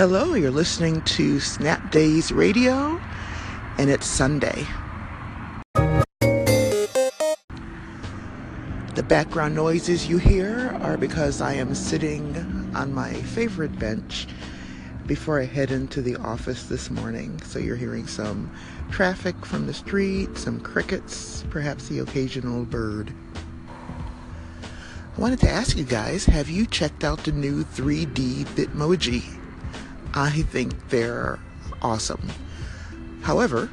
Hello, you're listening to Snap Days Radio, and it's Sunday. The background noises you hear are because I am sitting on my favorite bench before I head into the office this morning. So you're hearing some traffic from the street, some crickets, perhaps the occasional bird. I wanted to ask you guys have you checked out the new 3D Bitmoji? I think they're awesome. However,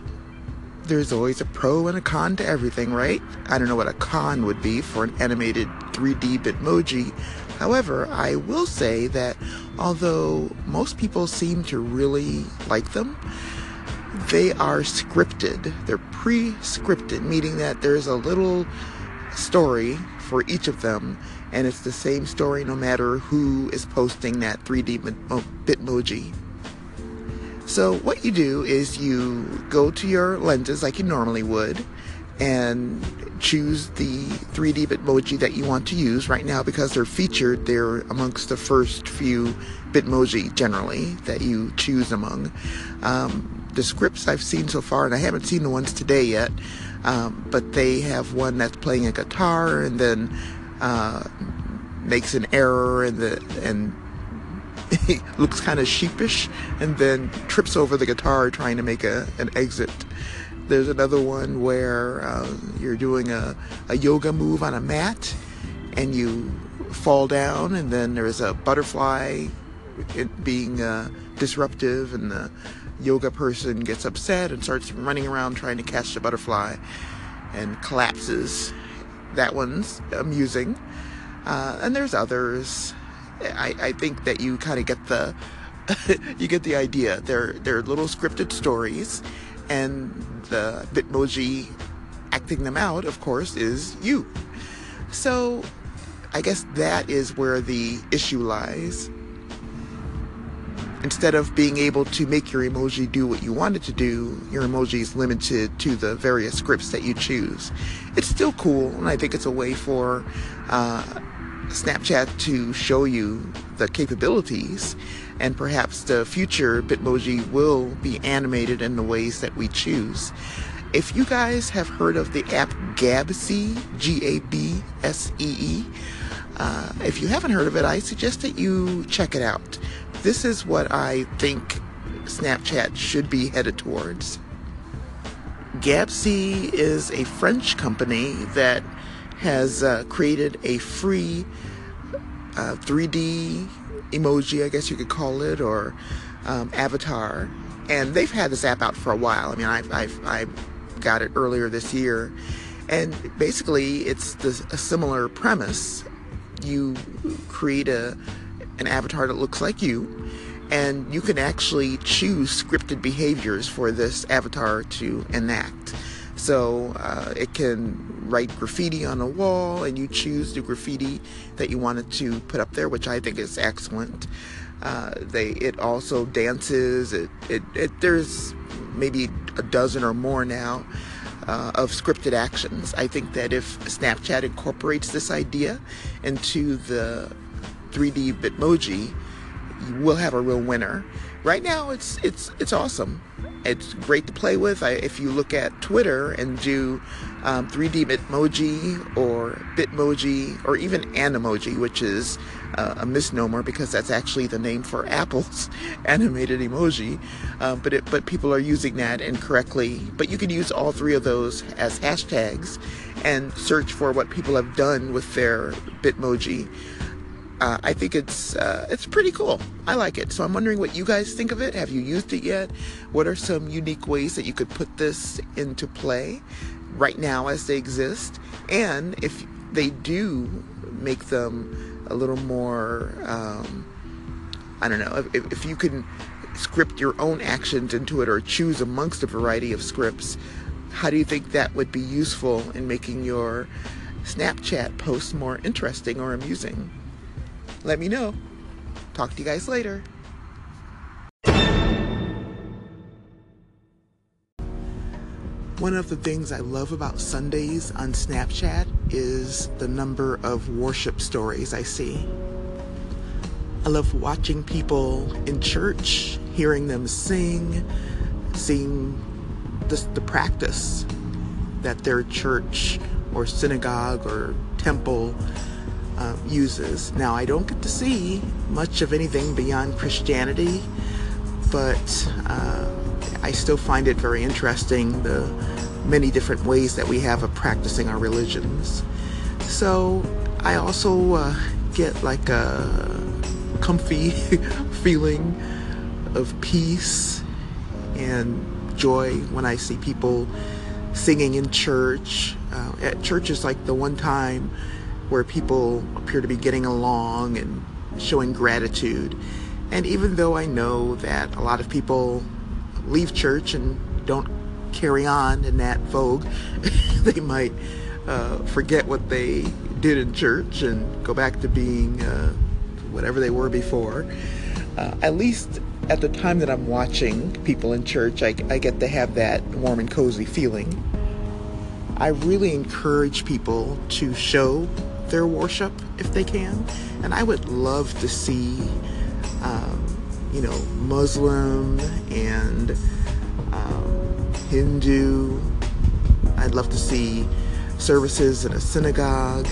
there's always a pro and a con to everything, right? I don't know what a con would be for an animated 3D Bitmoji. However, I will say that although most people seem to really like them, they are scripted. They're pre scripted, meaning that there's a little story for each of them and it's the same story no matter who is posting that 3D Bitmoji. So what you do is you go to your lenses like you normally would and choose the 3D Bitmoji that you want to use right now because they're featured. They're amongst the first few Bitmoji generally that you choose among. Um, the scripts I've seen so far, and I haven't seen the ones today yet, um, but they have one that's playing a guitar and then uh, makes an error and the and looks kind of sheepish and then trips over the guitar trying to make a, an exit. There's another one where uh, you're doing a, a yoga move on a mat and you fall down, and then there's a butterfly it being uh, disruptive, and the yoga person gets upset and starts running around trying to catch the butterfly and collapses that one's amusing. Uh, and there's others. I, I think that you kind of get the you get the idea. They're they're little scripted stories, and the Bitmoji acting them out, of course, is you. So, I guess that is where the issue lies instead of being able to make your emoji do what you want it to do, your emoji is limited to the various scripts that you choose. It's still cool, and I think it's a way for uh, Snapchat to show you the capabilities, and perhaps the future Bitmoji will be animated in the ways that we choose. If you guys have heard of the app Gabsee, G A B S E E, uh, if you haven't heard of it, I suggest that you check it out this is what I think Snapchat should be headed towards. Gabsee is a French company that has uh, created a free uh, 3D emoji, I guess you could call it, or um, avatar. And they've had this app out for a while. I mean, I've, I've, I got it earlier this year. And basically, it's the, a similar premise. You create a an avatar that looks like you, and you can actually choose scripted behaviors for this avatar to enact. So uh, it can write graffiti on a wall, and you choose the graffiti that you wanted to put up there, which I think is excellent. Uh, they it also dances. It, it, it there's maybe a dozen or more now uh, of scripted actions. I think that if Snapchat incorporates this idea into the 3D Bitmoji, we'll have a real winner. Right now, it's it's it's awesome. It's great to play with. I, if you look at Twitter and do um, 3D Bitmoji or Bitmoji or even Animoji, which is uh, a misnomer because that's actually the name for Apple's animated emoji. Um, but it, but people are using that incorrectly. But you can use all three of those as hashtags and search for what people have done with their Bitmoji uh, I think it's uh, it's pretty cool. I like it. So I'm wondering what you guys think of it. Have you used it yet? What are some unique ways that you could put this into play right now as they exist? And if they do make them a little more, um, I don't know, if, if you can script your own actions into it or choose amongst a variety of scripts, how do you think that would be useful in making your Snapchat posts more interesting or amusing? Let me know. Talk to you guys later. One of the things I love about Sundays on Snapchat is the number of worship stories I see. I love watching people in church, hearing them sing, seeing the, the practice that their church or synagogue or temple uh, uses. Now, I don't get to see much of anything beyond Christianity, but uh, I still find it very interesting the many different ways that we have of practicing our religions. So, I also uh, get like a comfy feeling of peace and joy when I see people singing in church. Uh, at church is like the one time where people appear to be getting along and showing gratitude. And even though I know that a lot of people leave church and don't carry on in that vogue, they might uh, forget what they did in church and go back to being uh, whatever they were before. Uh, at least at the time that I'm watching people in church, I, I get to have that warm and cozy feeling. I really encourage people to show their worship if they can. And I would love to see, um, you know, Muslim and um, Hindu. I'd love to see services in a synagogue.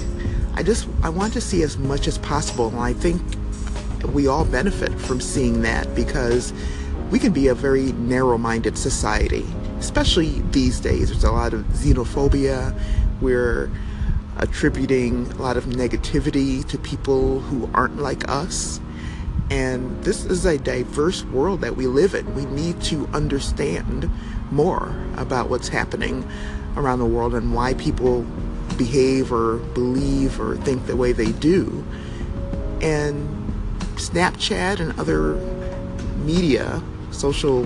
I just I want to see as much as possible, and I think we all benefit from seeing that because we can be a very narrow-minded society, especially these days. There's a lot of xenophobia. We're attributing a lot of negativity to people who aren't like us. And this is a diverse world that we live in. We need to understand more about what's happening around the world and why people behave or believe or think the way they do. And Snapchat and other media, social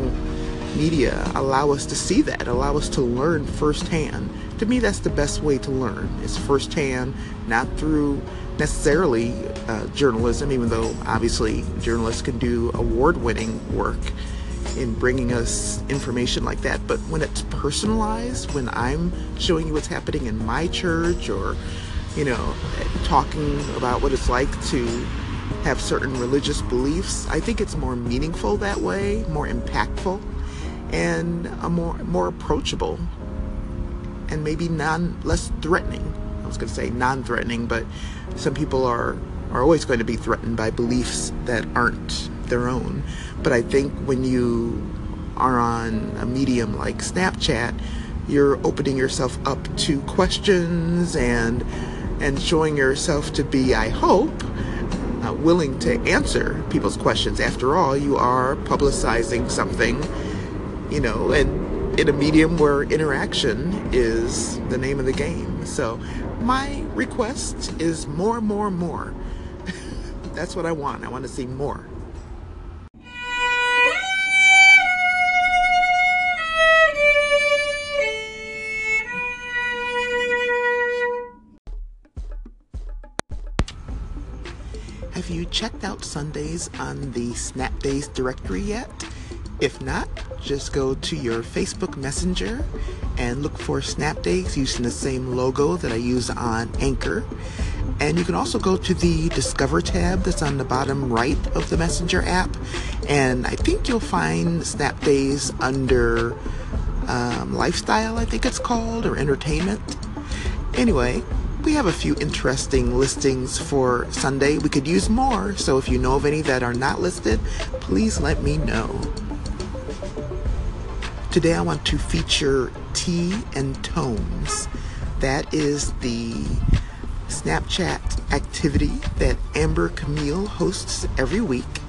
media, allow us to see that, allow us to learn firsthand to me, that's the best way to learn. It's firsthand, not through necessarily uh, journalism, even though obviously journalists can do award winning work in bringing us information like that. But when it's personalized, when I'm showing you what's happening in my church or, you know, talking about what it's like to have certain religious beliefs, I think it's more meaningful that way, more impactful, and more more approachable and maybe non less threatening. I was going to say non-threatening, but some people are are always going to be threatened by beliefs that aren't their own. But I think when you are on a medium like Snapchat, you're opening yourself up to questions and and showing yourself to be, I hope, uh, willing to answer people's questions. After all, you are publicizing something, you know, and in a medium where interaction is the name of the game. So my request is more, more, more. That's what I want. I want to see more. Have you checked out Sundays on the Snap Days directory yet? If not, just go to your Facebook Messenger and look for Snapdays using the same logo that I use on Anchor. And you can also go to the Discover tab that's on the bottom right of the Messenger app. And I think you'll find Snapdays under um, Lifestyle, I think it's called, or Entertainment. Anyway, we have a few interesting listings for Sunday. We could use more, so if you know of any that are not listed, please let me know. Today I want to feature Tea and Tomes. That is the Snapchat activity that Amber Camille hosts every week.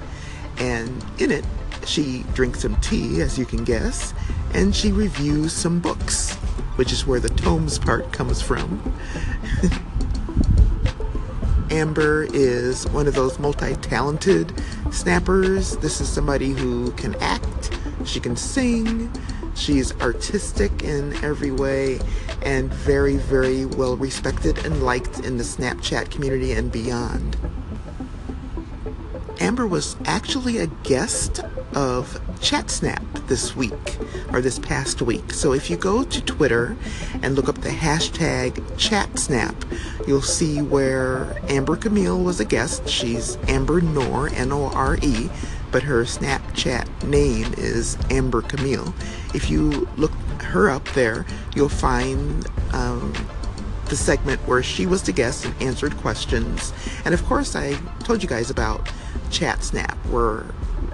And in it, she drinks some tea, as you can guess, and she reviews some books, which is where the tomes part comes from. Amber is one of those multi talented snappers. This is somebody who can act, she can sing, She's artistic in every way and very, very well respected and liked in the Snapchat community and beyond. Amber was actually a guest of ChatSnap this week or this past week. So if you go to Twitter and look up the hashtag ChatSnap, you'll see where Amber Camille was a guest. She's Amber Nore, N O R E, but her Snapchat name is Amber Camille. If you look her up there, you'll find um, the segment where she was the guest and answered questions. And of course, I told you guys about ChatSnap, where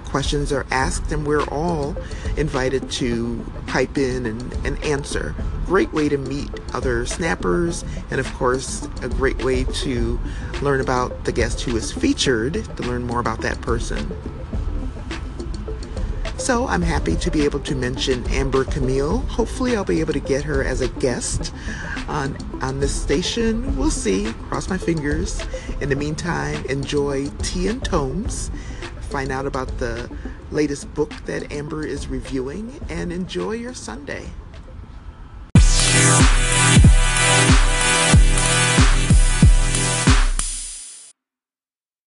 questions are asked and we're all invited to pipe in and, and answer. Great way to meet other snappers, and of course, a great way to learn about the guest who is featured, to learn more about that person. So I'm happy to be able to mention Amber Camille. Hopefully, I'll be able to get her as a guest on on this station. We'll see. Cross my fingers. In the meantime, enjoy Tea and Tomes. Find out about the latest book that Amber is reviewing, and enjoy your Sunday.